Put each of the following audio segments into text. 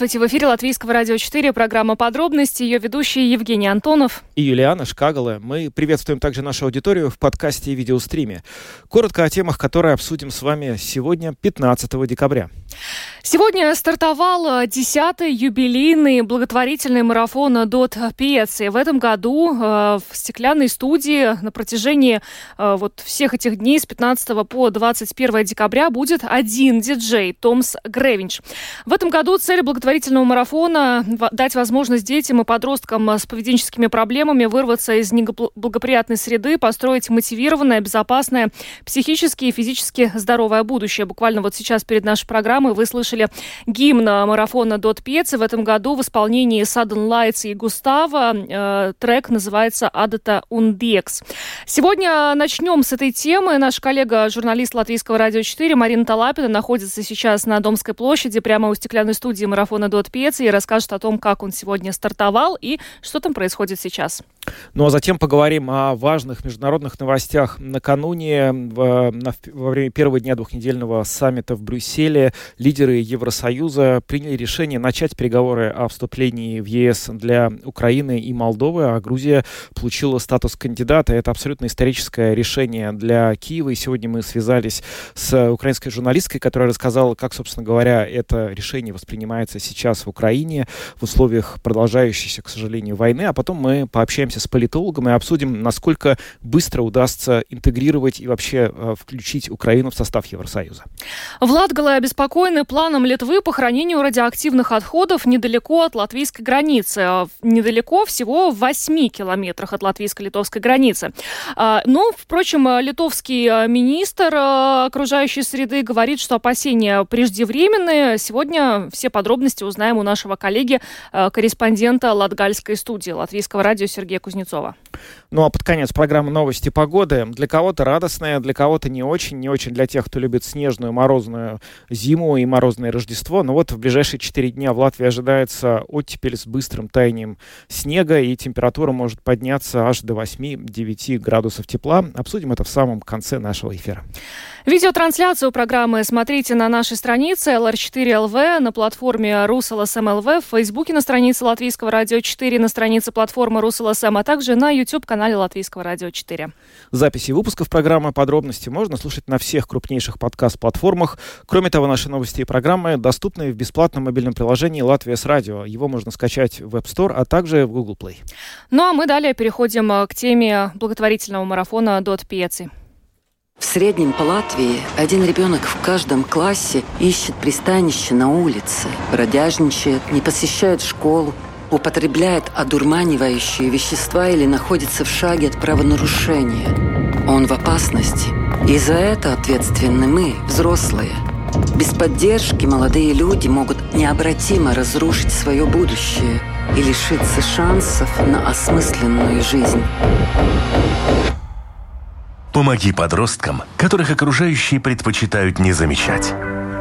Здравствуйте, в эфире Латвийского радио 4, программа «Подробности», ее ведущий Евгений Антонов. И Юлиана Шкагала. Мы приветствуем также нашу аудиторию в подкасте и видеостриме. Коротко о темах, которые обсудим с вами сегодня, 15 декабря. Сегодня стартовал 10-й юбилейный благотворительный марафон «Дот Пьецы». В этом году э, в стеклянной студии на протяжении э, вот всех этих дней с 15 по 21 декабря будет один диджей Томс Гревинч. В этом году цель благотворительного марафона – дать возможность детям и подросткам с поведенческими проблемами вырваться из неблагоприятной среды, построить мотивированное, безопасное, психически и физически здоровое будущее. Буквально вот сейчас перед нашей программой вы слышали гимн марафона Дот Пьецы в этом году в исполнении Sudden Lights и Густава. Э, трек называется «Адата Ундекс». Сегодня начнем с этой темы. Наш коллега, журналист Латвийского радио 4 Марина Талапина находится сейчас на Домской площади, прямо у стеклянной студии марафона Дот Пьецы и расскажет о том, как он сегодня стартовал и что там происходит сейчас. Ну а затем поговорим о важных международных новостях. Накануне, на, во время первого дня двухнедельного саммита в Брюсселе, лидеры Евросоюза приняли решение начать переговоры о вступлении в ЕС для Украины и Молдовы, а Грузия получила статус кандидата. Это абсолютно историческое решение для Киева. И сегодня мы связались с украинской журналисткой, которая рассказала, как, собственно говоря, это решение воспринимается сейчас в Украине в условиях продолжающейся, к сожалению, войны. А потом мы пообщаемся с политологом и обсудим, насколько быстро удастся интегрировать и вообще э, включить Украину в состав Евросоюза. В Латгале обеспокоены планом Литвы по хранению радиоактивных отходов недалеко от латвийской границы. А недалеко, всего в 8 километрах от латвийско-литовской границы. А, но, впрочем, литовский э, министр э, окружающей среды говорит, что опасения преждевременные. Сегодня все подробности узнаем у нашего коллеги, корреспондента Латгальской студии Латвийского радио Сергея Кузнецова. Ну а под конец программы новости погоды. Для кого-то радостная, для кого-то не очень, не очень для тех, кто любит снежную, морозную зиму и морозное Рождество. Но вот в ближайшие четыре дня в Латвии ожидается оттепель с быстрым таянием снега, и температура может подняться аж до 8-9 градусов тепла. Обсудим это в самом конце нашего эфира. Видеотрансляцию программы смотрите на нашей странице LR4LV, на платформе rus.lsm.lv, в Фейсбуке на странице Латвийского радио 4, на странице платформы RusLSM, а также на YouTube-канале Латвийского радио 4. Записи выпусков программы «Подробности» можно слушать на всех крупнейших подкаст-платформах. Кроме того, наши новости и программы доступны в бесплатном мобильном приложении «Латвия с радио». Его можно скачать в App Store, а также в Google Play. Ну а мы далее переходим к теме благотворительного марафона «Дот Пьеци». В среднем по Латвии один ребенок в каждом классе ищет пристанище на улице, бродяжничает, не посещает школу, употребляет одурманивающие вещества или находится в шаге от правонарушения. Он в опасности. И за это ответственны мы, взрослые. Без поддержки молодые люди могут необратимо разрушить свое будущее и лишиться шансов на осмысленную жизнь. Помоги подросткам, которых окружающие предпочитают не замечать.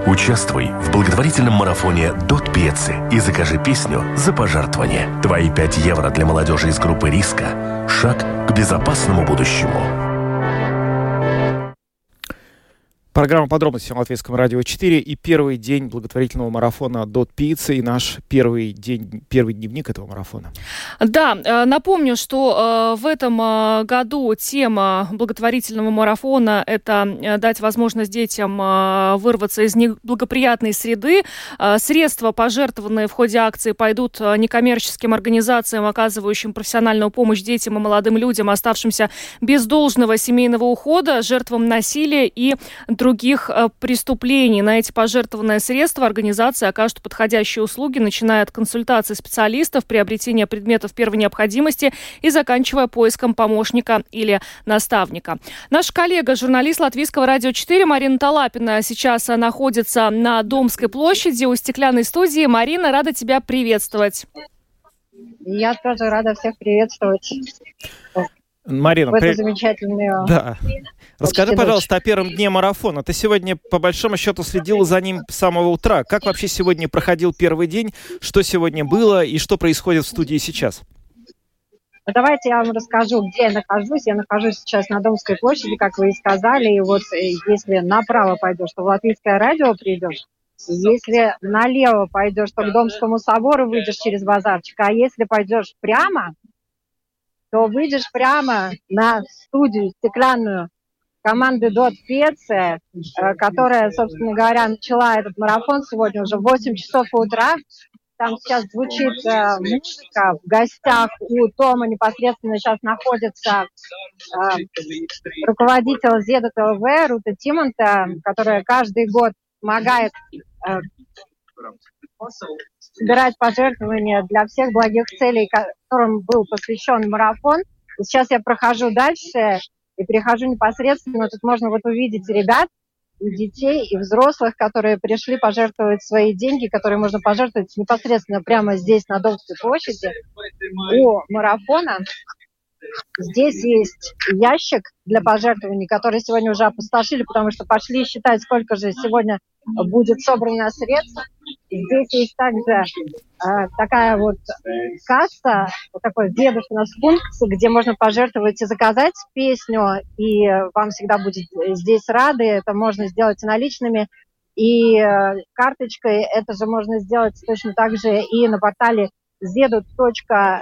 Участвуй в благотворительном марафоне «Дот Пьецы» и закажи песню за пожертвование. Твои 5 евро для молодежи из группы риска – шаг к безопасному будущему. Программа подробности на Латвийском радио 4 и первый день благотворительного марафона Дот Пиццы и наш первый день, первый дневник этого марафона. Да, э, напомню, что э, в этом э, году тема благотворительного марафона – это дать возможность детям вырваться из неблагоприятной среды. Средства, пожертвованные в ходе акции, пойдут некоммерческим организациям, оказывающим профессиональную помощь детям и молодым людям, оставшимся без должного семейного ухода, жертвам насилия и других э, преступлений. На эти пожертвованные средства организации окажут подходящие услуги, начиная от консультации специалистов, приобретения предметов первой необходимости и заканчивая поиском помощника или наставника. Наш коллега, журналист Латвийского радио 4 Марина Талапина сейчас находится на Домской площади у стеклянной студии. Марина, рада тебя приветствовать. Я тоже рада всех приветствовать. Марина, в эту при... замечательную... Да. Расскажи, пожалуйста, о первом дне марафона. Ты сегодня, по большому счету, следила за ним с самого утра. Как вообще сегодня проходил первый день? Что сегодня было и что происходит в студии сейчас? Давайте я вам расскажу, где я нахожусь. Я нахожусь сейчас на Домской площади, как вы и сказали. И вот э, если направо пойдешь, то в Латвийское радио придешь. Если налево пойдешь, то к Домскому собору выйдешь через базарчик. А если пойдешь прямо, то выйдешь прямо на студию стеклянную команды Дот Пеция, э, которая, собственно говоря, начала этот марафон сегодня уже в 8 часов утра. Там сейчас звучит э, музыка. В гостях у Тома непосредственно сейчас находится э, руководитель ЗДТЛВ Рута Тимонта, которая каждый год помогает собирать пожертвования для всех благих целей, которым был посвящен марафон. И сейчас я прохожу дальше и перехожу непосредственно. Тут можно вот увидеть ребят, и детей, и взрослых, которые пришли пожертвовать свои деньги, которые можно пожертвовать непосредственно прямо здесь, на Домской площади, у марафона. Здесь есть ящик для пожертвований, который сегодня уже опустошили, потому что пошли считать, сколько же сегодня будет собрано средств. Здесь есть также э, такая вот касса, вот такой дедушка у нас пункт, где можно пожертвовать и заказать песню, и вам всегда будет здесь рады. Это можно сделать наличными, и э, карточкой. Это же можно сделать точно так же и на портале zedu.ru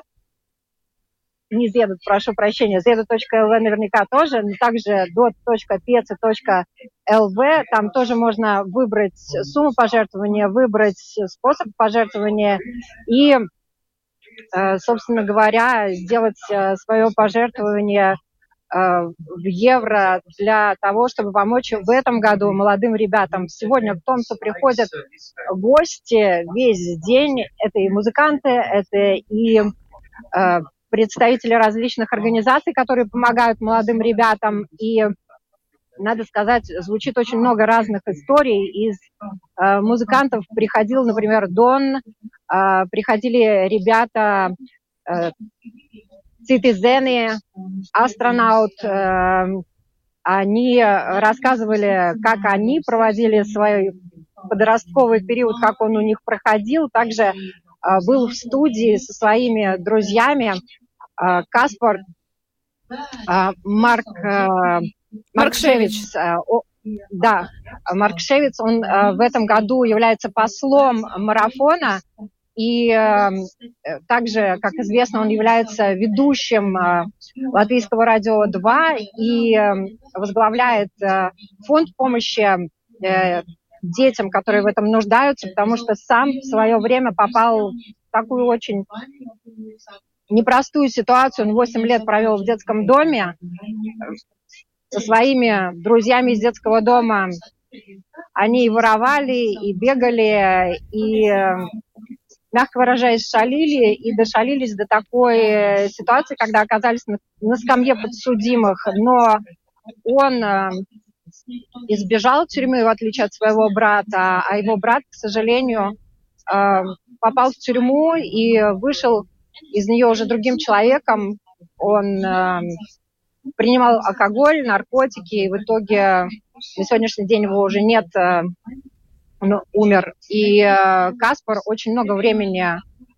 не зедут, прошу прощения, zedu.lv наверняка тоже, но также dot.pc.lv, там тоже можно выбрать сумму пожертвования, выбрать способ пожертвования и, э, собственно говоря, сделать э, свое пожертвование э, в евро для того, чтобы помочь в этом году молодым ребятам. Сегодня в Томсу приходят гости весь день. Это и музыканты, это и представители различных организаций, которые помогают молодым ребятам. И, надо сказать, звучит очень много разных историй. Из э, музыкантов приходил, например, Дон, э, приходили ребята э, Цитизены, астронаут, э, они рассказывали, как они проводили свой подростковый период, как он у них проходил. Также был в студии со своими друзьями а, Каспар а, Марк, а, Марк Шевич. Да, Марк Шевиц, он в этом году является послом марафона, и также, как известно, он является ведущим Латвийского радио 2 и возглавляет фонд помощи э, детям, которые в этом нуждаются, потому что сам в свое время попал в такую очень непростую ситуацию. Он 8 лет провел в детском доме со своими друзьями из детского дома. Они и воровали, и бегали, и, мягко выражаясь, шалили, и дошалились до такой ситуации, когда оказались на, на скамье подсудимых. Но он э, избежал тюрьмы, в отличие от своего брата, а его брат, к сожалению, э, попал в тюрьму и вышел из нее уже другим человеком. Он э, принимал алкоголь, наркотики, и в итоге на сегодняшний день его уже нет, э, он умер. И Каспар очень много времени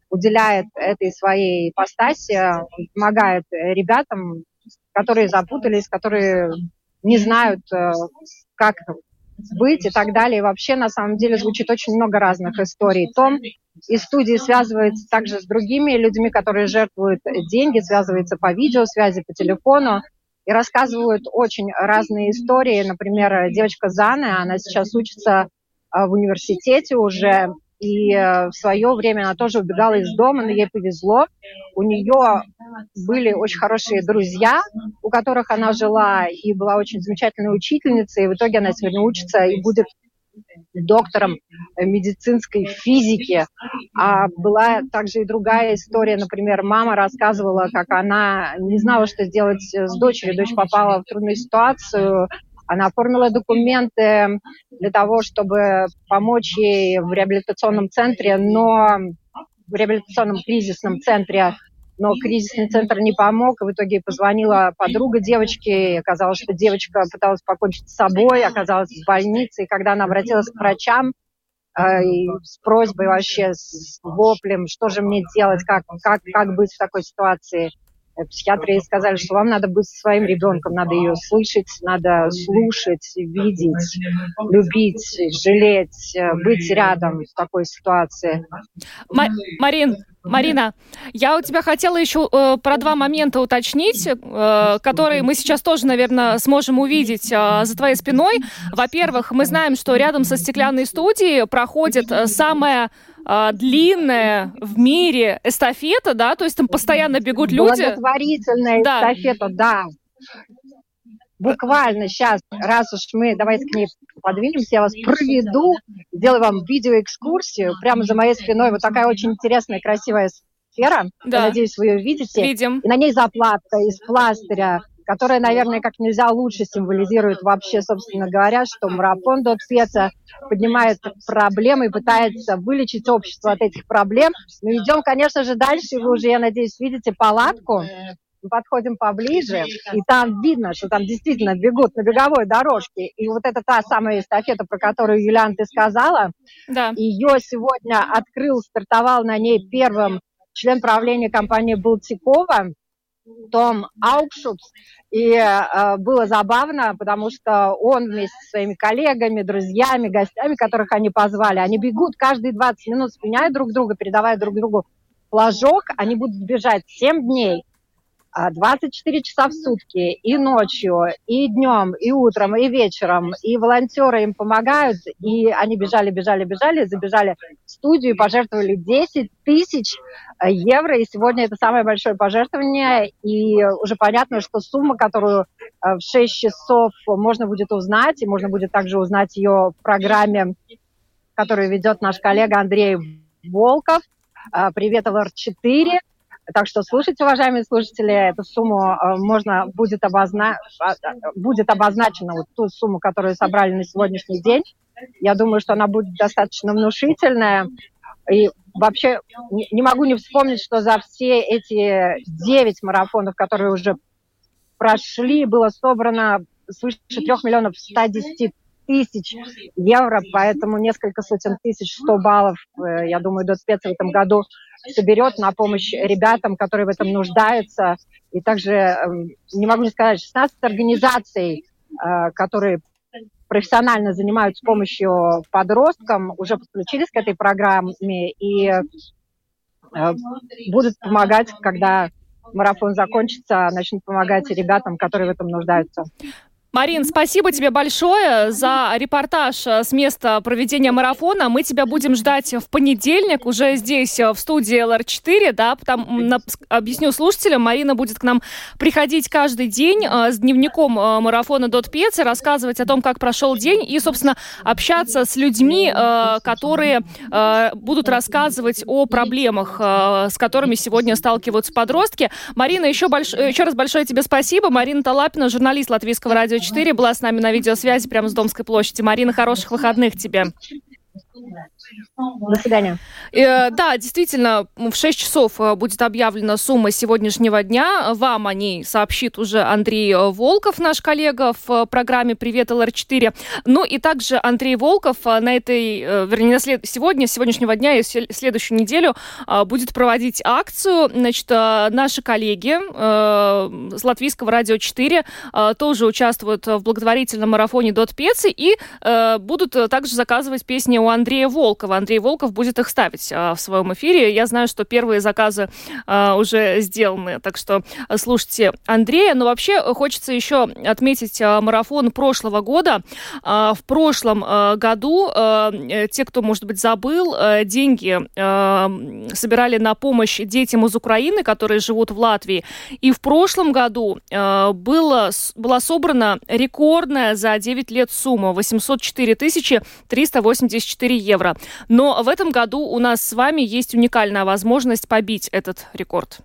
уделяет этой своей ипостаси, помогает ребятам, которые запутались, которые не знают, э, как быть и так далее. И вообще, на самом деле, звучит очень много разных историй. Том из студии связывается также с другими людьми, которые жертвуют деньги, связывается по видеосвязи, по телефону и рассказывают очень разные истории. Например, девочка Зана, она сейчас учится а, в университете уже, и э, в свое время она тоже убегала из дома, но ей повезло. У нее были очень хорошие друзья, у которых она жила, и была очень замечательной учительницей. И в итоге она сегодня учится и будет доктором медицинской физики. А была также и другая история. Например, мама рассказывала, как она не знала, что сделать с дочерью. Дочь попала в трудную ситуацию, она оформила документы для того, чтобы помочь ей в реабилитационном центре, но в реабилитационном кризисном центре, но кризисный центр не помог, и в итоге позвонила подруга девочки, оказалось, что девочка пыталась покончить с собой, оказалась в больнице, и когда она обратилась к врачам, э, и с просьбой вообще, с воплем, что же мне делать, как, как, как быть в такой ситуации, психиатры ей сказали, что вам надо быть своим ребенком, надо ее слышать, надо слушать, видеть, любить, жалеть, э, быть рядом в такой ситуации. Марин, Марина, я у тебя хотела еще э, про два момента уточнить, э, которые мы сейчас тоже, наверное, сможем увидеть э, за твоей спиной. Во-первых, мы знаем, что рядом со стеклянной студией проходит э, самая э, длинная в мире эстафета, да, то есть там постоянно бегут люди. Благотворительная да. эстафета, да. Буквально сейчас, раз уж мы, давайте к ней подвинемся, я вас проведу, сделаю вам видеоэкскурсию. Прямо за моей спиной вот такая очень интересная, красивая сфера. Да. Я надеюсь, вы ее видите. Видим. И на ней заплатка из пластыря, которая, наверное, как нельзя лучше символизирует вообще, собственно говоря, что марафон Дот Пеца поднимает проблемы и пытается вылечить общество от этих проблем. Мы идем, конечно же, дальше. Вы уже, я надеюсь, видите палатку мы подходим поближе, и там видно, что там действительно бегут на беговой дорожке. И вот это та самая эстафета, про которую, Юлиан, ты сказала. Да. Ее сегодня открыл, стартовал на ней первым член правления компании Балтикова, том Аукшупс. И э, было забавно, потому что он вместе со своими коллегами, друзьями, гостями, которых они позвали, они бегут каждые 20 минут, сменяя друг друга, передавая друг другу флажок. Они будут бежать 7 дней. 24 а, часа в сутки, и ночью, и днем, и утром, и вечером, и волонтеры им помогают, и они бежали, бежали, бежали, забежали студию, пожертвовали 10 тысяч э, евро, и сегодня это самое большое пожертвование, и уже понятно, что сумма, которую э, в 6 часов можно будет узнать, и можно будет также узнать ее в программе, которую ведет наш коллега Андрей Волков, э, «Привет, ЛР-4», так что слушайте, уважаемые слушатели, эту сумму можно будет, обозна... А, будет обозначена, вот ту сумму, которую собрали на сегодняшний день. Я думаю, что она будет достаточно внушительная. И вообще не могу не вспомнить, что за все эти девять марафонов, которые уже прошли, было собрано свыше трех миллионов 110 тысяч евро, поэтому несколько сотен тысяч, 100 баллов, э, я думаю, до спец в этом году соберет на помощь ребятам, которые в этом нуждаются. И также, эм, не могу не сказать, 16 организаций, э, которые профессионально занимаются помощью подросткам, уже подключились к этой программе и э, будут помогать, когда марафон закончится, начнут помогать ребятам, которые в этом нуждаются. Марин, спасибо тебе большое за репортаж э, с места проведения марафона. Мы тебя будем ждать в понедельник уже здесь, э, в студии ЛР4, да, там, на, объясню слушателям, Марина будет к нам приходить каждый день э, с дневником марафона Пец рассказывать о том, как прошел день и, собственно, общаться с людьми, которые будут рассказывать о проблемах, с которыми сегодня сталкиваются подростки. Марина, еще, больш... еще раз большое тебе спасибо. Марина Талапина, журналист Латвийского радио 4 была с нами на видеосвязи прямо с Домской площади. Марина, хороших выходных тебе. До свидания. Э, да, действительно, в 6 часов э, будет объявлена сумма сегодняшнего дня. Вам о ней сообщит уже Андрей Волков, наш коллега в программе «Привет, ЛР4». Ну и также Андрей Волков э, на этой, вернее, на след... сегодня, сегодняшнего дня и следующую неделю будет проводить акцию. Значит, наши коллеги с Латвийского радио 4 тоже участвуют в благотворительном марафоне «Дот Пецы» и будут также заказывать песни у Андрея Волкова. Андрей Волков будет их ставить а, в своем эфире. Я знаю, что первые заказы а, уже сделаны, так что слушайте Андрея. Но вообще хочется еще отметить а, марафон прошлого года. А, в прошлом а, году а, те, кто, может быть, забыл, а, деньги а, собирали на помощь детям из Украины, которые живут в Латвии. И в прошлом году а, было, была собрана рекордная за 9 лет сумма 804 тысячи 384 евро. Но в этом году у нас с вами есть уникальная возможность побить этот рекорд.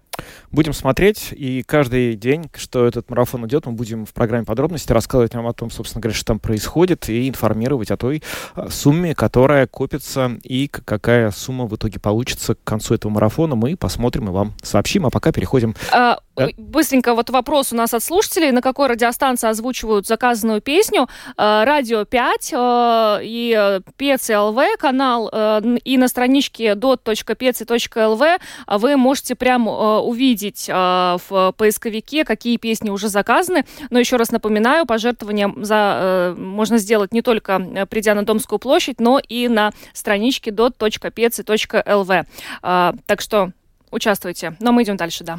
Будем смотреть, и каждый день, что этот марафон идет, мы будем в программе подробности рассказывать вам о том, собственно говоря, что там происходит, и информировать о той а, сумме, которая копится, и какая сумма в итоге получится к концу этого марафона. Мы посмотрим и вам сообщим, а пока переходим... А, да? Быстренько вот вопрос у нас от слушателей. На какой радиостанции озвучивают заказанную песню? А, Радио 5 а, и ПЦЛВ канал, и на страничке dot.pc.lv вы можете прям увидеть э, в поисковике, какие песни уже заказаны. Но еще раз напоминаю, пожертвования за, э, можно сделать не только э, придя на Домскую площадь, но и на страничке dot.peci.lv. Э, так что участвуйте. Но мы идем дальше, да.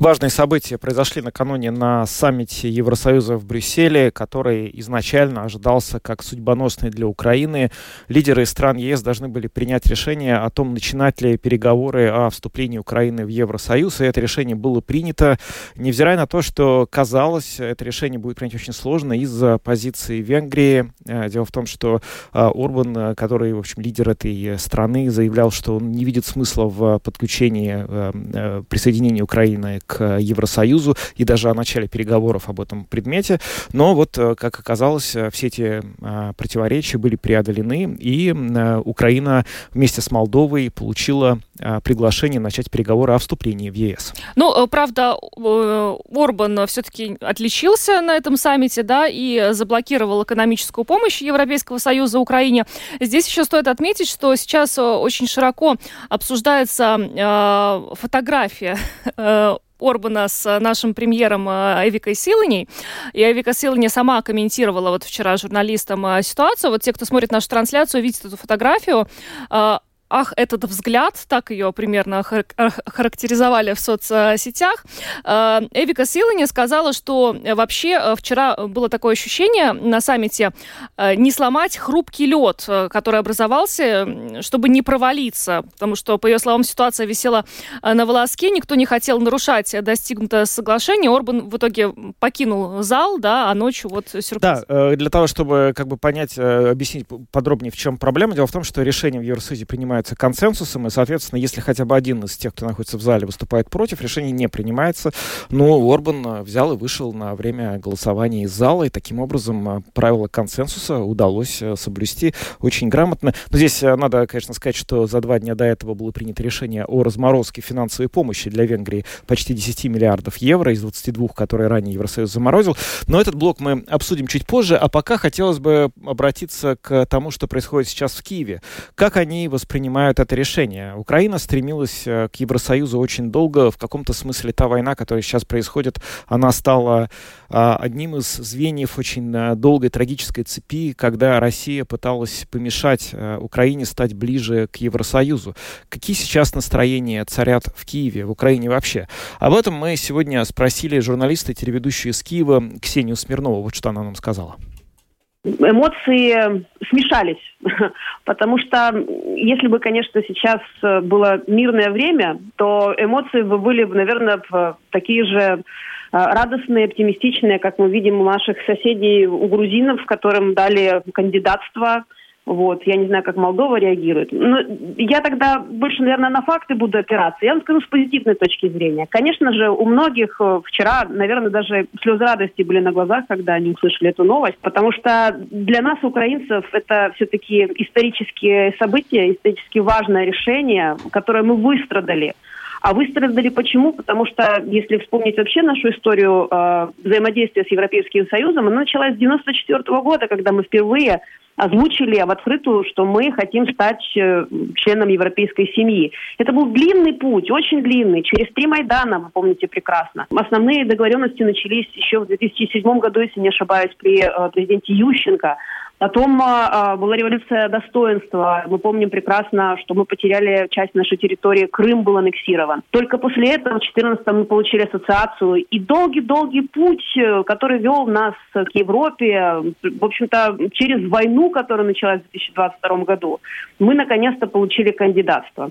Важные события произошли накануне на саммите Евросоюза в Брюсселе, который изначально ожидался как судьбоносный для Украины. Лидеры стран ЕС должны были принять решение о том, начинать ли переговоры о вступлении Украины в Евросоюз. И это решение было принято, невзирая на то, что казалось, это решение будет принять очень сложно из-за позиции Венгрии. Э, дело в том, что э, Орбан, э, который, в общем, лидер этой страны, заявлял, что он не видит смысла в подключении присоединения Украины к Евросоюзу и даже о начале переговоров об этом предмете. Но вот, э, как оказалось, э, все эти а, противоречия были преодолены, и э, Украина вместе с Молдовой получила приглашение начать переговоры о вступлении в ЕС. Ну, правда, Орбан все-таки отличился на этом саммите, да, и заблокировал экономическую помощь Европейского Союза Украине. Здесь еще стоит отметить, что сейчас очень широко обсуждается э, фотография э, Орбана с нашим премьером э, Эвикой Силаней. И Эвика Силани сама комментировала вот вчера журналистам э, ситуацию. Вот те, кто смотрит нашу трансляцию, видят эту фотографию. Э, ах, этот взгляд, так ее примерно характеризовали в соцсетях. Э, Эвика Силани сказала, что вообще э, вчера было такое ощущение на саммите э, не сломать хрупкий лед, который образовался, чтобы не провалиться, потому что, по ее словам, ситуация висела на волоске, никто не хотел нарушать достигнутое соглашение. Орбан в итоге покинул зал, да, а ночью вот сюрприз. Да, для того, чтобы как бы понять, объяснить подробнее, в чем проблема, дело в том, что решение в Евросоюзе принимает принимается консенсусом, и, соответственно, если хотя бы один из тех, кто находится в зале, выступает против, решение не принимается. Но Орбан э, взял и вышел на время голосования из зала, и таким образом э, правила консенсуса удалось э, соблюсти очень грамотно. Но здесь надо, конечно, сказать, что за два дня до этого было принято решение о разморозке финансовой помощи для Венгрии почти 10 миллиардов евро из 22, которые ранее Евросоюз заморозил. Но этот блок мы обсудим чуть позже, а пока хотелось бы обратиться к тому, что происходит сейчас в Киеве. Как они воспринимают принимают это решение. Украина стремилась э, к Евросоюзу очень долго. В каком-то смысле та война, которая сейчас происходит, она стала а, одним из звеньев очень э, долгой трагической цепи, когда Россия пыталась помешать э, Украине стать ближе к Евросоюзу. Какие сейчас настроения царят в Киеве, в Украине вообще? Об этом мы сегодня спросили журналиста и телеведущую из Киева Ксению Смирнову. Вот что она нам сказала эмоции смешались, потому что если бы, конечно, сейчас было мирное время, то эмоции бы были, наверное, такие же э, радостные, оптимистичные, как мы видим у наших соседей, у грузинов, которым дали кандидатство – вот, я не знаю, как Молдова реагирует. Но я тогда больше, наверное, на факты буду опираться. Я вам скажу с позитивной точки зрения. Конечно же, у многих э, вчера, наверное, даже слезы радости были на глазах, когда они услышали эту новость, потому что для нас, украинцев, это все-таки исторические события, исторически важное решение, которое мы выстрадали. А выстрадали почему? Потому что, если вспомнить вообще нашу историю э, взаимодействия с Европейским Союзом, она началась с 1994 года, когда мы впервые озвучили в открытую, что мы хотим стать э, членом европейской семьи. Это был длинный путь, очень длинный, через три Майдана, вы помните прекрасно. Основные договоренности начались еще в 2007 году, если не ошибаюсь, при э, президенте Ющенко. Потом э, была революция достоинства. Мы помним прекрасно, что мы потеряли часть нашей территории. Крым был аннексирован. Только после этого в 2014 мы получили ассоциацию. И долгий-долгий путь, э, который вел нас к Европе, в общем-то, через войну, которая началась в 2022 году, мы наконец-то получили кандидатство.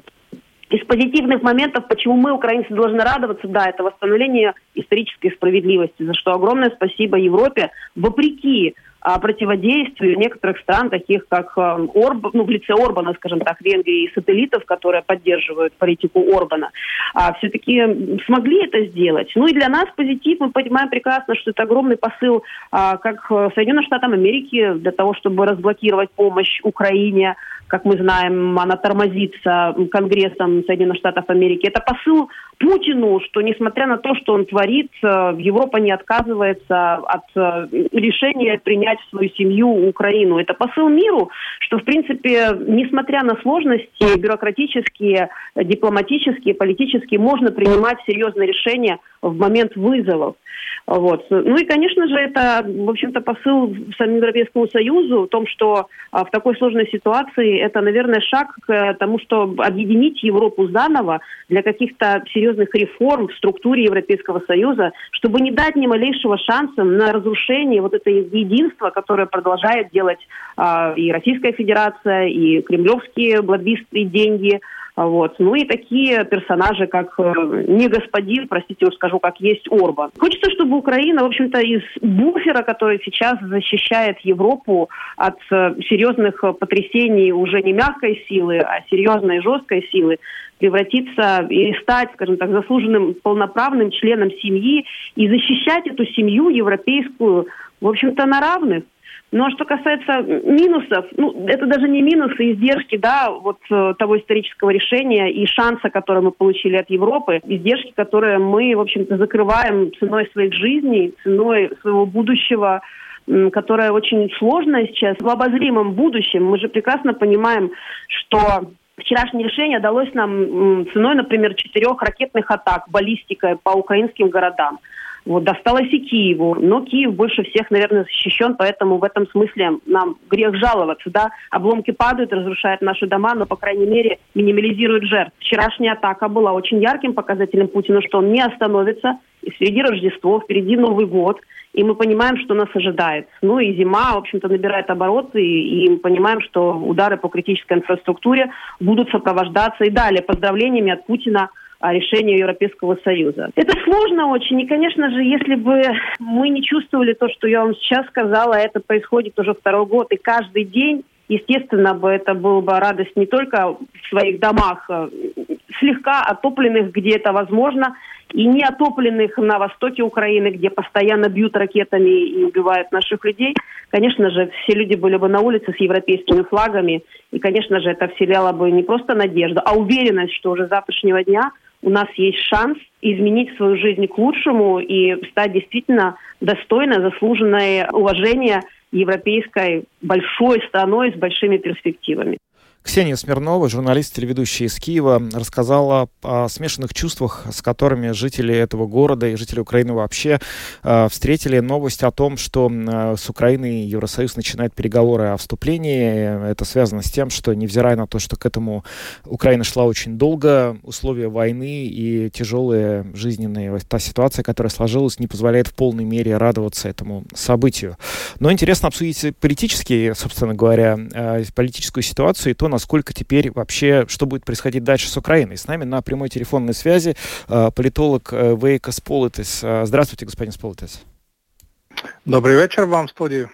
Из позитивных моментов, почему мы, украинцы, должны радоваться, да, это восстановление исторической справедливости, за что огромное спасибо Европе, вопреки а, противодействию некоторых стран, таких как а, Орб, ну, в лице Орбана, скажем так, Венгрии и сателлитов, которые поддерживают политику Орбана, а, все-таки смогли это сделать. Ну и для нас позитив, мы понимаем прекрасно, что это огромный посыл а, как Соединенным Штатам Америки для того, чтобы разблокировать помощь Украине, как мы знаем, она тормозится Конгрессом Соединенных Штатов Америки. Это посыл Путину, что несмотря на то, что он творит, Европа не отказывается от э, решения принять в свою семью Украину. Это посыл миру, что, в принципе, несмотря на сложности бюрократические, дипломатические, политические, можно принимать серьезные решения в момент вызовов. Вот. Ну и, конечно же, это, в общем-то, посыл Европейскому Союзу в том, что а, в такой сложной ситуации это, наверное, шаг к тому, чтобы объединить Европу заново для каких-то серьезных реформ в структуре Европейского Союза, чтобы не дать ни малейшего шанса на разрушение вот этого единства, которое продолжает делать а, и Российская Федерация, и кремлевские лоббисты деньги – вот. Ну и такие персонажи, как э, не господин, простите, уж скажу, как есть Орбан. Хочется, чтобы Украина, в общем-то, из буфера, который сейчас защищает Европу от э, серьезных потрясений уже не мягкой силы, а серьезной жесткой силы, превратиться и стать, скажем так, заслуженным полноправным членом семьи и защищать эту семью европейскую, в общем-то, на равных. Ну а что касается минусов, ну это даже не минусы, издержки, да, вот э, того исторического решения и шанса, который мы получили от Европы, издержки, которые мы, в общем-то, закрываем ценой своих жизней, ценой своего будущего, которое очень сложное сейчас в обозримом будущем. Мы же прекрасно понимаем, что вчерашнее решение далось нам ценой, например, четырех ракетных атак баллистикой по украинским городам. Вот, досталось и Киеву. Но Киев больше всех, наверное, защищен, поэтому в этом смысле нам грех жаловаться. Да? Обломки падают, разрушают наши дома, но, по крайней мере, минимализируют жертв. Вчерашняя атака была очень ярким показателем Путина, что он не остановится. И впереди Рождество, впереди Новый год. И мы понимаем, что нас ожидает. Ну и зима, в общем-то, набирает обороты, и, и мы понимаем, что удары по критической инфраструктуре будут сопровождаться и далее поздравлениями от Путина решению Европейского Союза. Это сложно очень. И, конечно же, если бы мы не чувствовали то, что я вам сейчас сказала, это происходит уже второй год, и каждый день естественно, бы это была бы радость не только в своих домах, э, слегка отопленных, где это возможно, и не отопленных на востоке Украины, где постоянно бьют ракетами и убивают наших людей. Конечно же, все люди были бы на улице с европейскими флагами, и, конечно же, это вселяло бы не просто надежду, а уверенность, что уже с завтрашнего дня – у нас есть шанс изменить свою жизнь к лучшему и стать действительно достойной, заслуженной уважения европейской большой страной с большими перспективами. Ксения Смирнова, журналист, телеведущая из Киева, рассказала о смешанных чувствах, с которыми жители этого города и жители Украины вообще э, встретили новость о том, что э, с Украиной Евросоюз начинает переговоры о вступлении. Это связано с тем, что, невзирая на то, что к этому Украина шла очень долго, условия войны и тяжелые жизненные, та ситуация, которая сложилась, не позволяет в полной мере радоваться этому событию. Но интересно обсудить политические, собственно говоря, э, политическую ситуацию и то, насколько теперь вообще, что будет происходить дальше с Украиной. С нами на прямой телефонной связи э, политолог э, Вейка Сполитес. Э, здравствуйте, господин Сполитес. Добрый вечер вам в студии.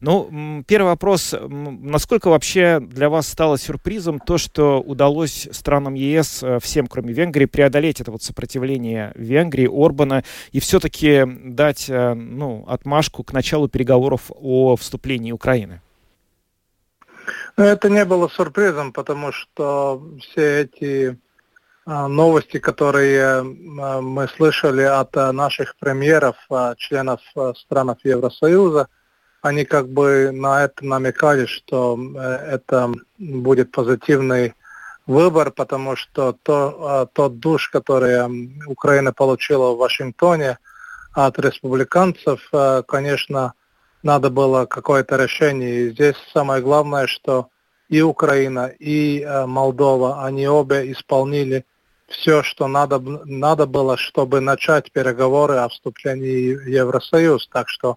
Ну, первый вопрос. Насколько вообще для вас стало сюрпризом то, что удалось странам ЕС, всем, кроме Венгрии, преодолеть это вот сопротивление Венгрии, Орбана, и все-таки дать ну, отмашку к началу переговоров о вступлении Украины? Это не было сюрпризом, потому что все эти а, новости, которые а, мы слышали от а, наших премьеров, членов стран Евросоюза, они как бы на это намекали, что э, это будет позитивный выбор, потому что то, тот душ, который Украина получила в Вашингтоне от республиканцев, конечно, надо было какое-то решение. И здесь самое главное, что и Украина, и э, Молдова, они обе исполнили все, что надо, надо было, чтобы начать переговоры о вступлении в Евросоюз. Так что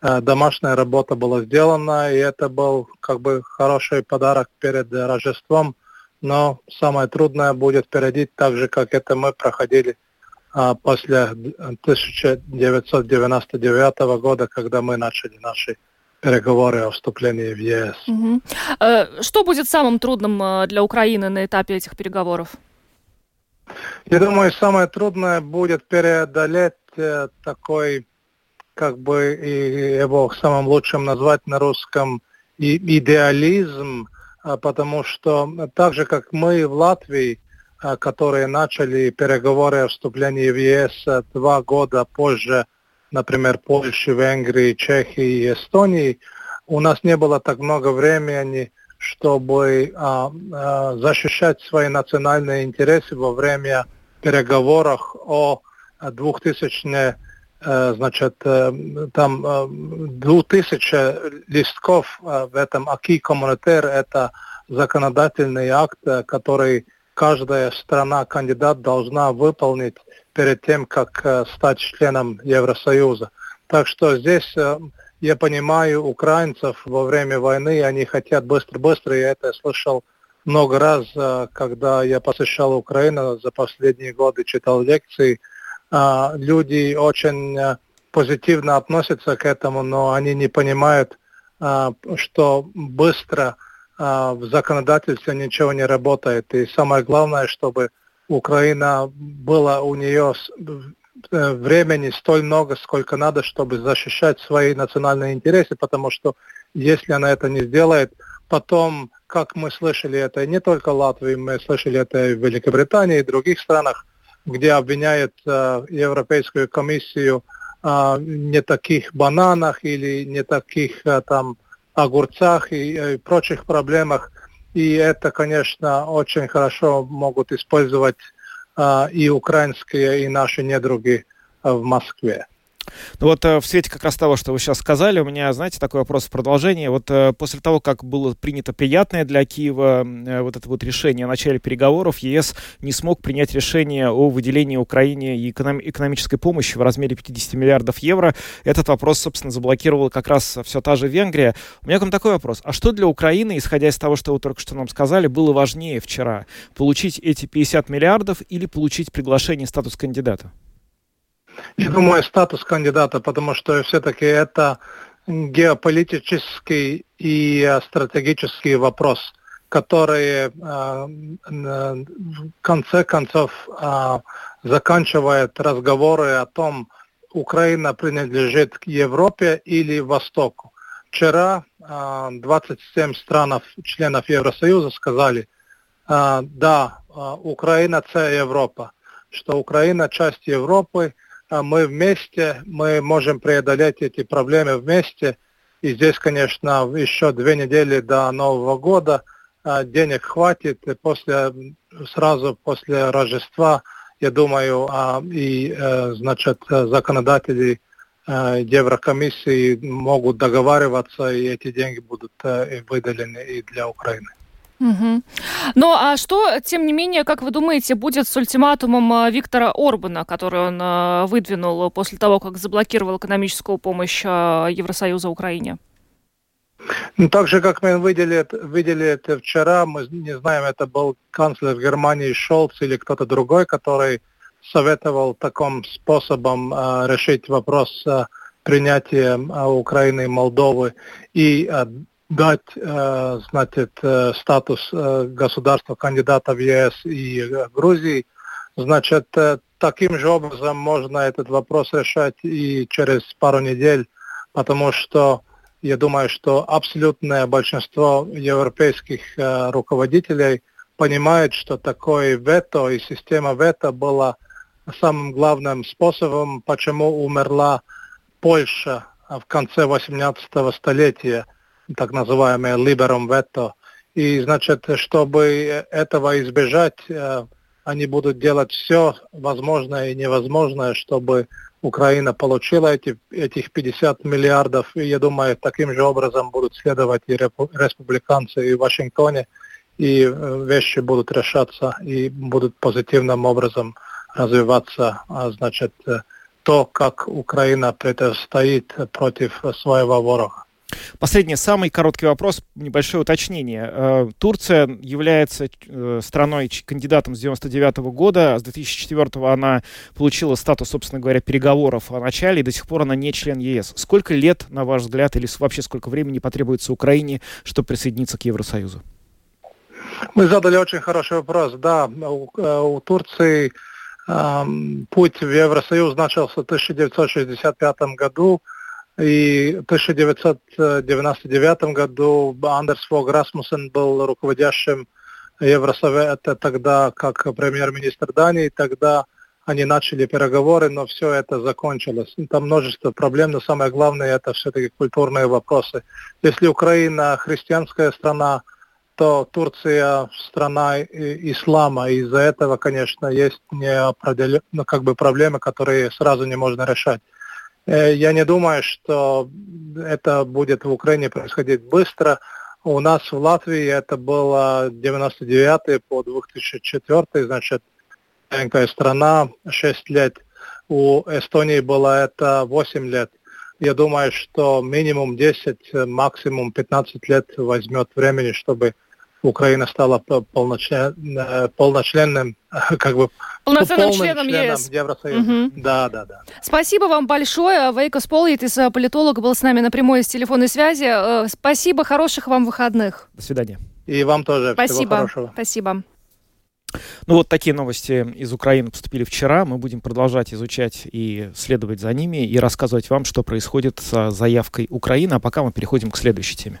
э, домашняя работа была сделана, и это был как бы хороший подарок перед Рождеством но самое трудное будет впереди, так же, как это мы проходили после 1999 года, когда мы начали наши переговоры о вступлении в ЕС. Угу. Что будет самым трудным э, для Украины на этапе этих переговоров? Я думаю, самое трудное будет преодолеть э, такой, как бы его самым лучшим назвать на русском, идеализм, а, потому что так же, как мы в Латвии, а, которые начали переговоры о вступлении в ЕС два года позже, например, Польши, Венгрии, Чехии и Эстонии, у нас не было так много времени, чтобы а, а, защищать свои национальные интересы во время переговоров о 2000 э, значит, э, там 2000 э, листков в этом АКИ Коммунитер, это законодательный акт, который каждая страна, кандидат должна выполнить перед тем, как э, стать членом Евросоюза. Так что здесь э, я понимаю украинцев во время войны, они хотят быстро-быстро, я это слышал много раз, э, когда я посещал Украину за последние годы, читал лекции. Люди очень позитивно относятся к этому, но они не понимают, что быстро в законодательстве ничего не работает. И самое главное, чтобы Украина было у нее э, времени столь много, сколько надо, чтобы защищать свои национальные интересы, потому что если она это не сделает, потом, как мы слышали это не только в Латвии, мы слышали это и в Великобритании, и других странах, где обвиняют э, Европейскую комиссию э, не таких бананах или не таких э, там огурцах и, и прочих проблемах, и это, конечно, очень хорошо могут использовать а, и украинские, и наши недруги а, в Москве. Ну вот э, в свете как раз того, что вы сейчас сказали, у меня, знаете, такой вопрос в продолжение. Вот э, после того, как было принято приятное для Киева э, вот это вот решение о начале переговоров, ЕС не смог принять решение о выделении Украине экономической помощи в размере 50 миллиардов евро. Этот вопрос, собственно, заблокировала как раз все та же Венгрия. У меня к вам такой вопрос. А что для Украины, исходя из того, что вы только что нам сказали, было важнее вчера? Получить эти 50 миллиардов или получить приглашение статус кандидата? Я думаю, статус кандидата, потому что все-таки это геополитический и стратегический вопрос, который э, в конце концов э, заканчивает разговоры о том, Украина принадлежит к Европе или Востоку. Вчера 27 стран, членов Евросоюза, сказали, да, Украина – это Европа, что Украина – часть Европы – мы вместе, мы можем преодолеть эти проблемы вместе. И здесь, конечно, еще две недели до Нового года а, денег хватит. После, сразу после Рождества, я думаю, а, и, э, значит, законодатели э, Еврокомиссии могут договариваться, и эти деньги будут э, выделены и для Украины. Угу. Ну а что, тем не менее, как вы думаете, будет с ультиматумом э, Виктора Орбана, который он э, выдвинул после того, как заблокировал экономическую помощь э, Евросоюза Украине? Ну, так же, как мы видели, видели это вчера, мы не знаем, это был канцлер Германии Шолц или кто-то другой, который советовал таким способом э, решить вопрос э, принятия э, Украины и Молдовы и э, дать э, значит, э, статус э, государства кандидата в ЕС и Грузии, значит, таким же образом можно этот вопрос решать и через пару недель, потому что я думаю, что абсолютное большинство европейских руководителей понимает, что такое вето и система вето была самым главным способом, почему умерла Польша в конце 18 столетия – так называемое liberum veto. И, значит, чтобы этого избежать, э, они будут делать все возможное и невозможное, чтобы Украина получила эти, этих 50 миллиардов. И я думаю, таким же образом будут следовать и республиканцы и в Вашингтоне, и э, вещи будут решаться и будут позитивным образом развиваться, а значит, э, то, как Украина противостоит против своего ворога. Последний, самый короткий вопрос, небольшое уточнение. Э, Турция является э, страной кандидатом с 99 года. С 2004 она получила статус, собственно говоря, переговоров о начале, и до сих пор она не член ЕС. Сколько лет, на ваш взгляд, или вообще сколько времени потребуется Украине, чтобы присоединиться к Евросоюзу? Мы задали очень хороший вопрос. Да, у, э, у Турции э, путь в Евросоюз начался в 1965 году. И в 1999 году Андерс Фог Расмуссен был руководящим Евросовета тогда как премьер-министр Дании. Тогда они начали переговоры, но все это закончилось. Там множество проблем, но самое главное это все-таки культурные вопросы. Если Украина христианская страна, то Турция страна ислама, и из-за этого, конечно, есть неопределенные ну, как бы проблемы, которые сразу не можно решать. Э, я не думаю, что это будет в Украине происходить быстро. У нас в Латвии это было 99 по 2004, значит, маленькая страна, 6 лет. У Эстонии было это 8 лет. Я думаю, что минимум 10, максимум 15 лет возьмет времени, чтобы Украина стала полночлен, э, полночленным, как бы полноценным членом, членом ЕС. Евросоюза. Угу. Да, да, да. Спасибо вам большое. Вейко Сполитис, э, политолог, был с нами на прямой с телефонной связи. Э, спасибо, хороших вам выходных. До свидания. И вам тоже. Спасибо. Всего хорошего. Спасибо. Ну вот такие новости из Украины поступили вчера. Мы будем продолжать изучать и следовать за ними и рассказывать вам, что происходит с заявкой Украины. А пока мы переходим к следующей теме.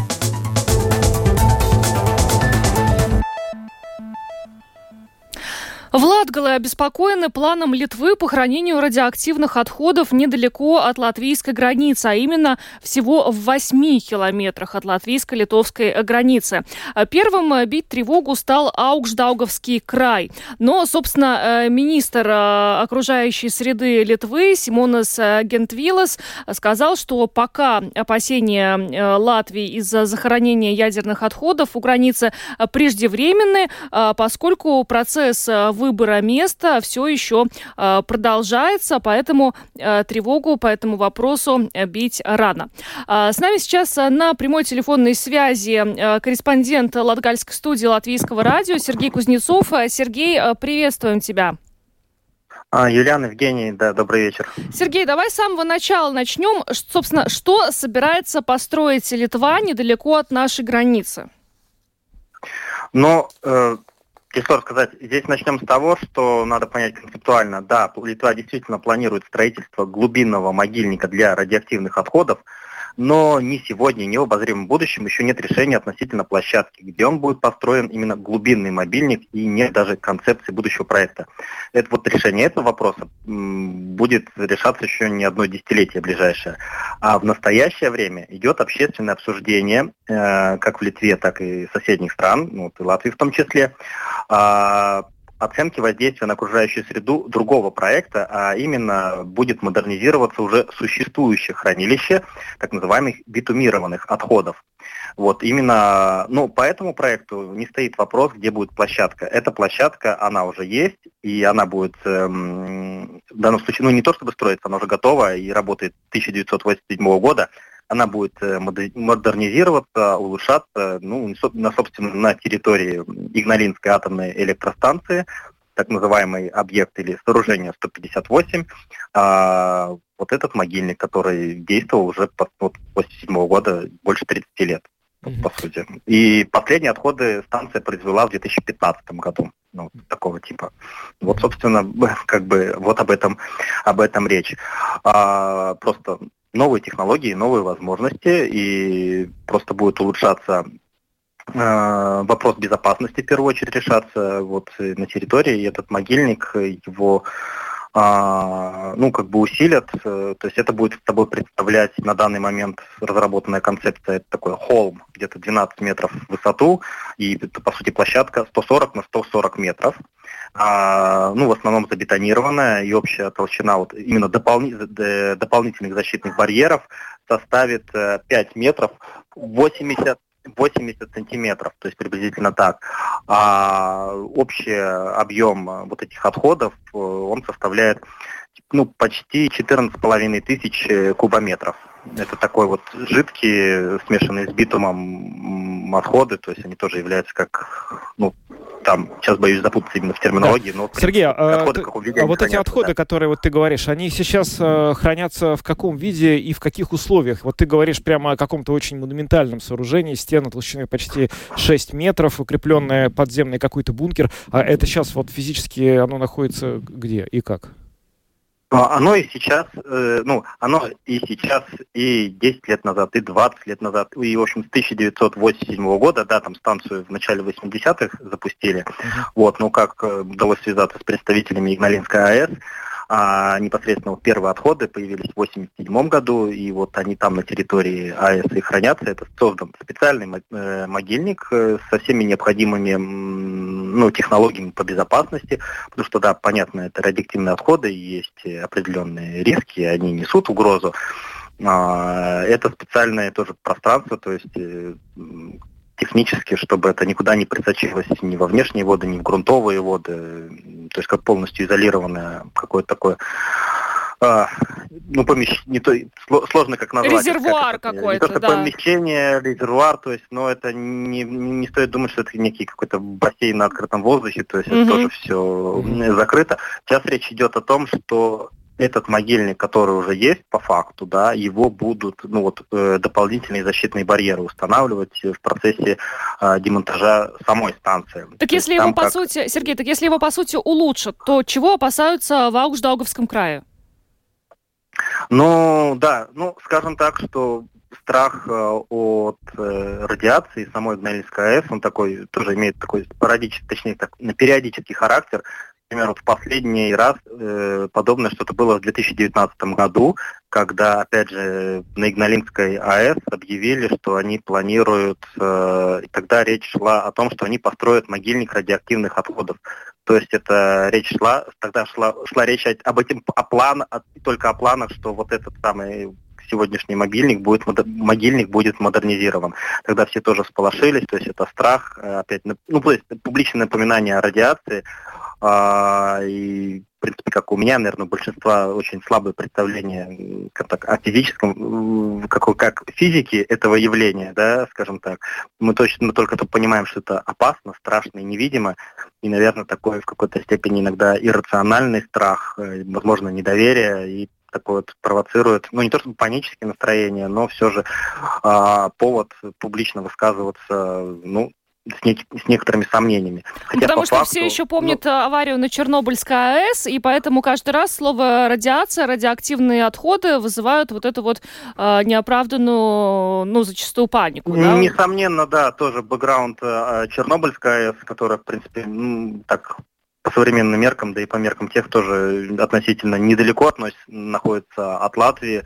В Латгале обеспокоены планом Литвы по хранению радиоактивных отходов недалеко от латвийской границы, а именно всего в 8 километрах от латвийско-литовской границы. Первым бить тревогу стал Аукшдауговский край. Но, собственно, э, министр э, окружающей среды Литвы Симонас Гентвилас сказал, что пока опасения э, Латвии из-за захоронения ядерных отходов у границы преждевременны, поскольку процесс выбора места все еще э, продолжается, поэтому э, тревогу по этому вопросу э, бить рано. С нами сейчас на прямой телефонной связи корреспондент Латгальской студии Латвийского радио Сергей Кузнецов. Сергей, приветствуем тебя. А, Юлиан, Евгений, да, добрый вечер. Сергей, давай с самого начала начнем. Собственно, что собирается построить Литва недалеко от нашей границы? Ну, э, Тяжело сказать. Здесь начнем с того, что надо понять концептуально. Да, Литва действительно планирует строительство глубинного могильника для радиоактивных отходов, но ни сегодня, ни в обозримом будущем еще нет решения относительно площадки, где он будет построен именно глубинный мобильник и нет даже концепции будущего проекта. Это вот решение этого вопроса будет решаться еще не одно десятилетие ближайшее. А в настоящее время идет общественное обсуждение, э, как в Литве, так и соседних стран, ну, вот и Латвии в том числе, оценки воздействия на окружающую среду другого проекта, а именно будет модернизироваться уже существующее хранилище так называемых битумированных отходов. Вот именно, ну, по этому проекту не стоит вопрос, где будет площадка. Эта площадка, она уже есть, и она будет, эм, в данном случае, ну, не то чтобы строиться, она уже готова и работает 1987 года, она будет э, модернизироваться, улучшаться, ну, на, собственно, на территории Игналинской атомной электростанции, так называемый объект или сооружение 158, а, вот этот могильник, который действовал уже вот, после седьмого года больше 30 лет, mm-hmm. по сути. И последние отходы станция произвела в 2015 году, ну, такого типа. Вот, собственно, как бы вот об этом, об этом речь. А, просто новые технологии, новые возможности, и просто будет улучшаться вопрос безопасности в первую очередь решаться вот на территории. И этот могильник, его а, ну, как бы усилят, э, то есть это будет с тобой представлять на данный момент разработанная концепция, это такой холм, где-то 12 метров в высоту, и это, по сути, площадка 140 на 140 метров, а, ну, в основном забетонированная, и общая толщина вот именно дополни, дополнительных защитных барьеров составит 5 э, метров, 80 80 сантиметров, то есть приблизительно так. А общий объем вот этих отходов, он составляет ну, почти 14,5 тысяч кубометров. Это такой вот жидкий, смешанный с битумом отходы, то есть они тоже являются как, ну, там, сейчас боюсь запутаться именно в терминологии, да. но... Сергей, а, отходы, виде, а вот эти отходы, да. которые вот ты говоришь, они сейчас э, хранятся в каком виде и в каких условиях? Вот ты говоришь прямо о каком-то очень монументальном сооружении, стена толщиной почти 6 метров, укрепленная подземный какой-то бункер, а это сейчас вот физически оно находится где и как? А, оно и сейчас, э, ну, оно и сейчас, и 10 лет назад, и 20 лет назад, и, в общем, с 1987 года, да, там станцию в начале 80-х запустили, uh-huh. вот, ну, как э, удалось связаться с представителями Игналинской АЭС, а непосредственно вот первые отходы появились в 1987 году, и вот они там на территории АЭС и хранятся. Это создан специальный э, могильник э, со всеми необходимыми ну, технологиями по безопасности, потому что, да, понятно, это радиоактивные отходы, есть определенные риски, они несут угрозу. А, это специальное тоже пространство, то есть э, технически, чтобы это никуда не присочилось ни во внешние воды, ни в грунтовые воды, то есть как полностью изолированное какое-то такое а, ну, помещение, не то, сложно как назвать. Резервуар как какой-то, не то, да. помещение, резервуар, то есть, но это не, не стоит думать, что это некий какой-то бассейн на открытом воздухе, то есть угу. это тоже все закрыто. Сейчас речь идет о том, что этот могильник, который уже есть по факту, да, его будут ну, вот, э, дополнительные защитные барьеры устанавливать в процессе э, демонтажа самой станции. Так То если его, по как... сути, Сергей, так если его, по сути, улучшат, то чего опасаются в Аугждауговском крае? Ну, да, ну, скажем так, что страх э, от э, радиации самой Игнальской АЭС, он такой, тоже имеет такой спорадический, точнее, так, периодический характер например, в последний раз э, подобное что-то было в 2019 году, когда, опять же, на Игналинской АЭС объявили, что они планируют, э, и тогда речь шла о том, что они построят могильник радиоактивных отходов. То есть это речь шла, тогда шла, шла речь об этом, о план, о, только о планах, что вот этот самый сегодняшний могильник будет, могильник будет модернизирован. Тогда все тоже сполошились, то есть это страх, э, опять, ну, то есть публичное напоминание о радиации, а, и, в принципе, как у меня, наверное, у большинства очень слабое представление как так, о физическом, как, как физике этого явления, да, скажем так. Мы точно мы только то понимаем, что это опасно, страшно и невидимо. И, наверное, такой в какой-то степени иногда иррациональный страх, э, возможно, недоверие и такое вот провоцирует, ну не то чтобы панические настроения, но все же а, повод публично высказываться, ну, с, не, с некоторыми сомнениями. Хотя Потому что факту, все еще помнят ну, аварию на Чернобыльской АЭС, и поэтому каждый раз слово радиация, радиоактивные отходы вызывают вот эту вот э, неоправданную, ну, зачастую панику. Да? Несомненно, да, тоже бэкграунд э, Чернобыльской АЭС, которая, в принципе, ну, так по современным меркам, да и по меркам тех тоже относительно недалеко относится, находится от Латвии.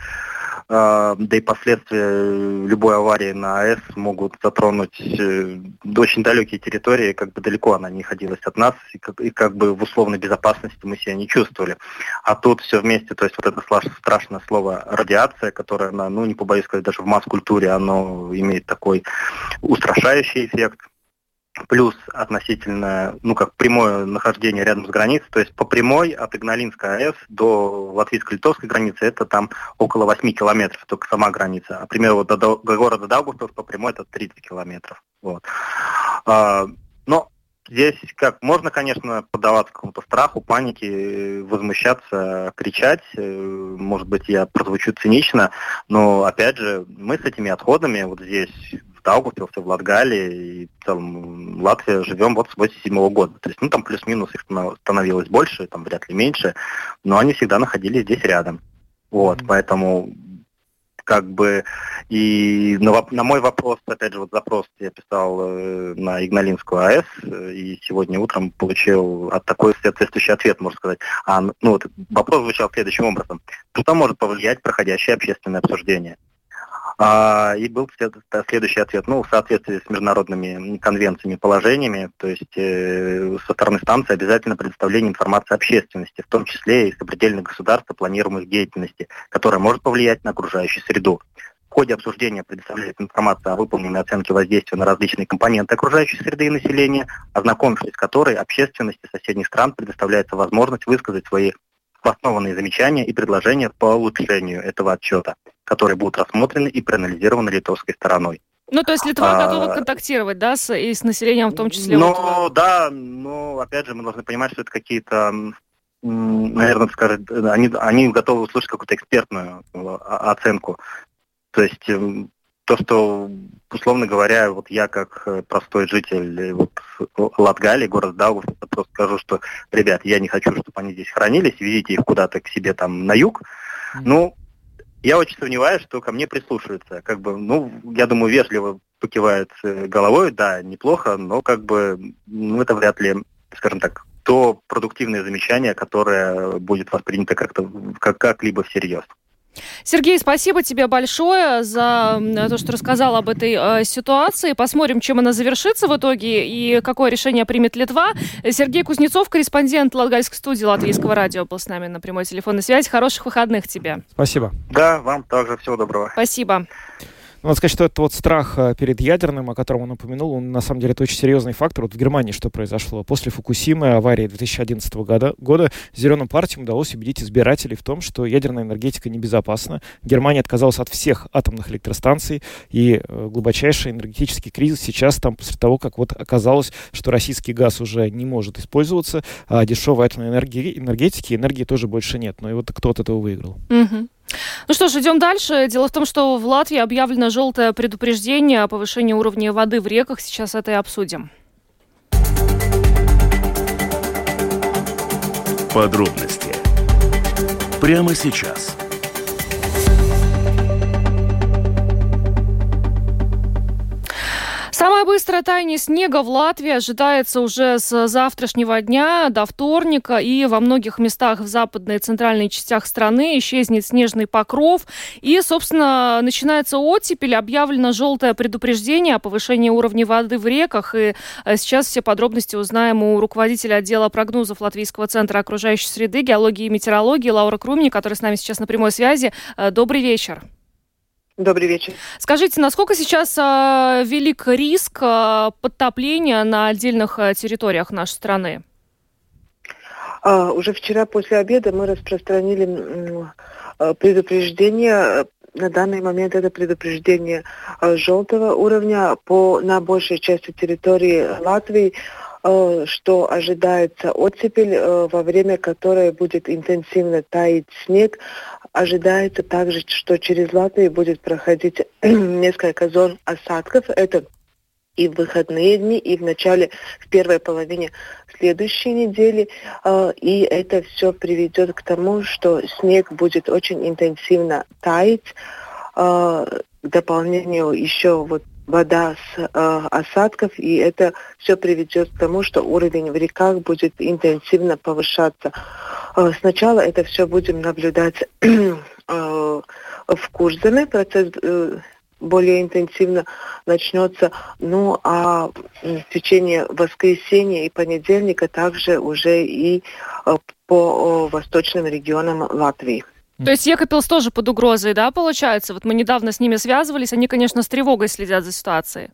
А, да и последствия любой аварии на АЭС могут затронуть э, очень далекие территории, как бы далеко она не находилась от нас, и как, и как бы в условной безопасности мы себя не чувствовали. А тут все вместе, то есть вот это страшное слово радиация, которое, ну не побоюсь сказать, даже в масс-культуре оно имеет такой устрашающий эффект, плюс относительно, ну, как прямое нахождение рядом с границей, то есть по прямой от Игналинской АЭС до латвийско-литовской границы это там около 8 километров, только сама граница. А, например, вот до, до города Даугавпилс по прямой это 30 километров. Вот. А, но Здесь как можно, конечно, поддаваться какому-то страху, панике, возмущаться, кричать. Может быть, я прозвучу цинично, но опять же, мы с этими отходами вот здесь Даугавпилсе, в Латгалии и в целом Латвия живем вот с 87 года. То есть, ну, там плюс-минус их становилось больше, там вряд ли меньше, но они всегда находились здесь рядом. Вот, mm-hmm. поэтому как бы и на, на мой вопрос, опять же, вот запрос я писал э, на Игналинскую АЭС, э, и сегодня утром получил от такой соответствующий ответ, можно сказать. А, ну, вот, вопрос звучал следующим образом. Что может повлиять проходящее общественное обсуждение? А, и был следующий ответ, ну, в соответствии с международными конвенциями, положениями, то есть э, со стороны станции обязательно предоставление информации общественности, в том числе и сопредельных о планируемых деятельности, которая может повлиять на окружающую среду. ходе обсуждения предоставляет информацию о выполненной оценке воздействия на различные компоненты окружающей среды и населения, ознакомившись с которой общественности соседних стран предоставляется возможность высказать свои обоснованные замечания и предложения по улучшению этого отчета, которые будут рассмотрены и проанализированы литовской стороной. Ну, то есть Литва а, готова контактировать, да, с, и с населением в том числе? Ну, вот... да, но, опять же, мы должны понимать, что это какие-то, наверное, скажем, они, они готовы услышать какую-то экспертную э, оценку. То есть эм, то, что, условно говоря, вот я как э, простой житель э, вот, Латгалии, город Даугав, просто скажу, что, ребят, я не хочу, чтобы они здесь хранились, везите их куда-то к себе там на юг. Mm-hmm. Ну, я очень сомневаюсь, что ко мне прислушиваются. Как бы, ну, я думаю, вежливо покивают э, головой, да, неплохо, но как бы, ну, это вряд ли, скажем так, то продуктивное замечание, которое будет воспринято как-то как- как-либо всерьез. Сергей, спасибо тебе большое за то, что рассказал об этой э, ситуации. Посмотрим, чем она завершится в итоге и какое решение примет Литва. Сергей Кузнецов, корреспондент Латгальской студии Латвийского радио, был с нами на прямой телефонной связи. Хороших выходных тебе. Спасибо. Да, вам также всего доброго. Спасибо. Ну, надо сказать, что этот вот страх э, перед ядерным, о котором он упомянул, он на самом деле это очень серьезный фактор. Вот в Германии что произошло? После Фукусимы, аварии 2011 года, года зеленым партиям удалось убедить избирателей в том, что ядерная энергетика небезопасна. Германия отказалась от всех атомных электростанций, и э, глубочайший энергетический кризис сейчас там после того, как вот оказалось, что российский газ уже не может использоваться, а дешевой атомной энергии, энергетики, энергии тоже больше нет. Но и вот кто от этого выиграл? Угу. Ну что ж, идем дальше. Дело в том, что в Латвии объявлено желтое предупреждение о повышении уровня воды в реках. Сейчас это и обсудим. Подробности прямо сейчас. Самое быстрое таяние снега в Латвии ожидается уже с завтрашнего дня до вторника, и во многих местах в западной и центральной частях страны исчезнет снежный покров, и, собственно, начинается оттепель, объявлено желтое предупреждение о повышении уровня воды в реках, и э, сейчас все подробности узнаем у руководителя отдела прогнозов Латвийского центра окружающей среды, геологии и метеорологии Лаура Крумни, который с нами сейчас на прямой связи. Э, добрый вечер. Добрый вечер. Скажите, насколько сейчас э, велик риск э, подтопления на отдельных э, территориях нашей страны? А, уже вчера после обеда мы распространили э, предупреждение. На данный момент это предупреждение желтого уровня по, на большей части территории Латвии что ожидается оттепель, во время которой будет интенсивно таять снег, Ожидается также, что через Латвию будет проходить несколько зон осадков. Это и в выходные дни, и в начале, в первой половине следующей недели. А, и это все приведет к тому, что снег будет очень интенсивно таять. А, к дополнению еще вот вода с э, осадков, и это все приведет к тому, что уровень в реках будет интенсивно повышаться. Э, сначала это все будем наблюдать э, в Курзаме, процесс э, более интенсивно начнется. Ну а в течение воскресенья и понедельника также уже и э, по восточным регионам Латвии. То есть Екапилс тоже под угрозой, да, получается? Вот мы недавно с ними связывались, они, конечно, с тревогой следят за ситуацией.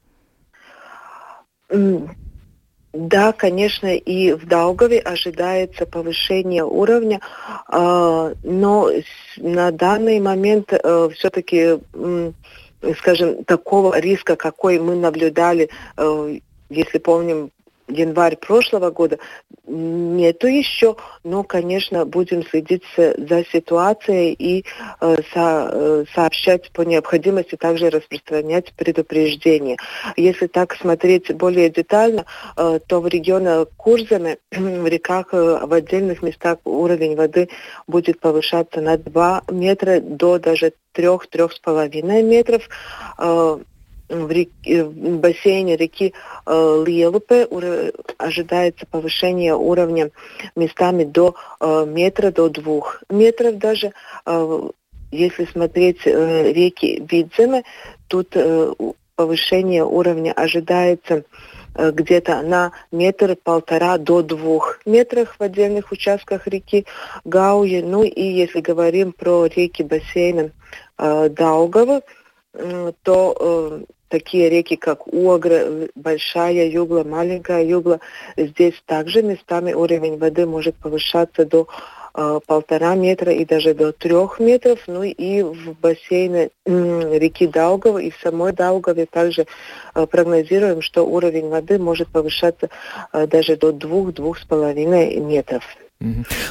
Да, конечно, и в Даугаве ожидается повышение уровня, а, но на данный момент э, все-таки, скажем, такого риска, какой мы наблюдали, э, если помним, январь прошлого года нету еще, но, конечно, будем следить за ситуацией и э, со, э, сообщать по необходимости, также распространять предупреждения. Если так смотреть более детально, э, то в регионе Курзаме, в реках, э, в отдельных местах уровень воды будет повышаться на 2 метра до даже 3-3,5 метров. Э, в, реке, в бассейне реки э, Лиелупе ожидается повышение уровня местами до э, метра, до двух метров даже. Э, если смотреть э, реки Видземе, тут э, повышение уровня ожидается э, где-то на метр-полтора до двух метров в отдельных участках реки Гауи. Ну и если говорим про реки бассейна э, Даугава, то такие реки, как Угра, Большая Югла, Маленькая Югла, здесь также местами уровень воды может повышаться до полтора метра и даже до трех метров. Ну и в бассейне реки Даугава и в самой Даугаве также прогнозируем, что уровень воды может повышаться даже до двух-двух с половиной метров.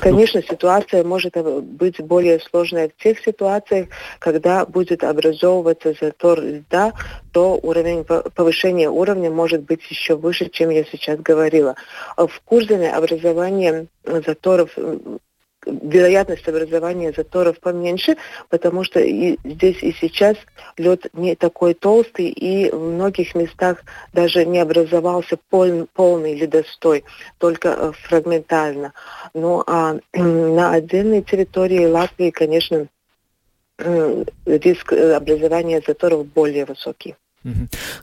Конечно, ситуация может быть более сложной в тех ситуациях, когда будет образовываться затор льда, то уровень повышения уровня может быть еще выше, чем я сейчас говорила. В Курзаме образование заторов вероятность образования заторов поменьше, потому что и здесь и сейчас лед не такой толстый, и в многих местах даже не образовался пол, полный ледостой, только э, фрагментально. Ну а на отдельной территории Латвии, конечно, риск э, образования заторов более высокий.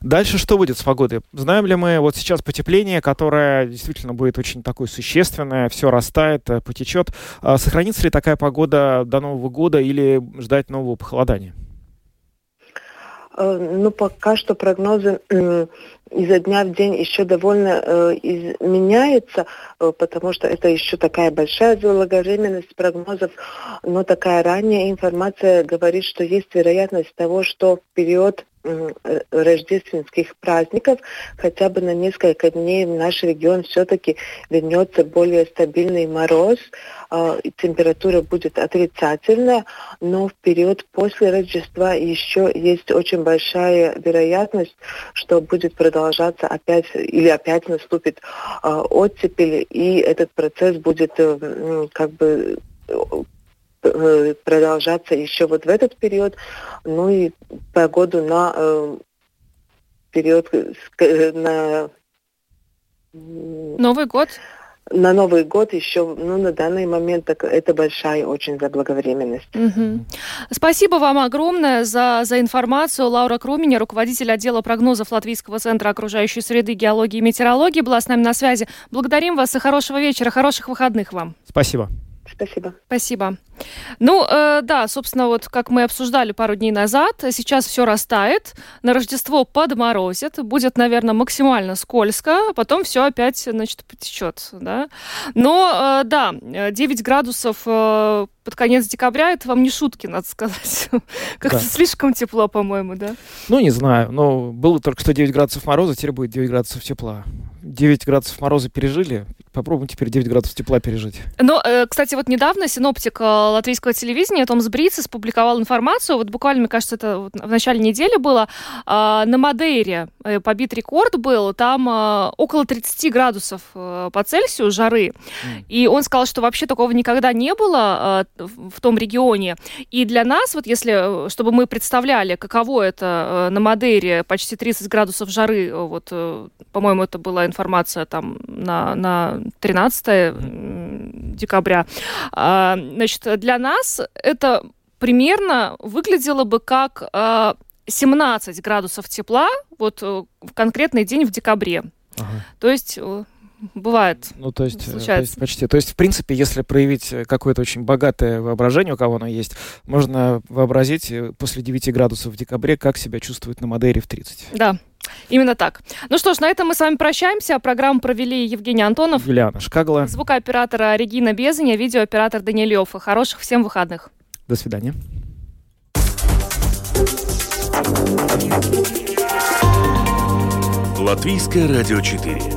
Дальше что будет с погодой? Знаем ли мы вот сейчас потепление, которое действительно будет очень такое существенное, все растает, э, потечет. А сохранится ли такая погода до Нового года или ждать нового похолодания? Э, ну, пока что прогнозы изо дня в день еще довольно э, э, потому что это еще такая большая заблаговременность прогнозов, но такая ранняя информация говорит, что есть вероятность того, что в период Э, рождественских праздников хотя бы на несколько дней в наш регион все-таки вернется более стабильный мороз, э, температура будет отрицательная, но в период после Рождества еще есть очень большая вероятность, что будет продолжаться опять или опять наступит э, оттепель, и этот процесс будет э, как бы Э, продолжаться еще вот в этот период, ну и погоду на э, период э, на Новый год? на Новый год еще, ну, на данный момент так, это большая очень заблаговременность. Угу. Спасибо вам огромное за, за информацию. Лаура Круменя, руководитель отдела прогнозов Латвийского центра окружающей среды, геологии и метеорологии, была с нами на связи. Благодарим вас и хорошего вечера, хороших выходных вам. Спасибо. Спасибо. Спасибо. Ну, э, да, собственно, вот как мы обсуждали пару дней назад, сейчас все растает, на Рождество подморозит, будет, наверное, максимально скользко, а потом все опять, значит, потечет, да. Но, э, да, 9 градусов э, под конец декабря, это вам не шутки, надо сказать. Как-то да. слишком тепло, по-моему, да? Ну, не знаю, но было только что 9 градусов мороза, теперь будет 9 градусов тепла. 9 градусов мороза пережили, попробуем теперь 9 градусов тепла пережить. Но, э, кстати, вот недавно синоптик э, латвийского телевидения Томс Бриц опубликовал информацию, вот буквально, мне кажется, это в начале недели было, на Мадейре э, побит рекорд был, там около 30 градусов по Цельсию жары, mm. и он сказал, что вообще такого никогда не было в том регионе, и для нас, вот если, чтобы мы представляли, каково это на Мадейре, почти 30 градусов жары, вот, по-моему, это была информация там на, на 13 декабря. А, значит, для нас это примерно выглядело бы как 17 а, градусов тепла вот э, в конкретный день в декабре. Ага. То есть э, бывает. Ну, то есть, случается. то есть почти. То есть, в принципе, если проявить какое-то очень богатое воображение, у кого оно есть, можно вообразить э, после 9 градусов в декабре, как себя чувствует на Мадейре в 30. Да. Именно так. Ну что ж, на этом мы с вами прощаемся. Программу провели Евгений Антонов. Юлиана Шкагла. Звукооператора Регина Безаня, видеооператор Даниэль Йоффа. Хороших всем выходных. До свидания. Латвийское радио 4.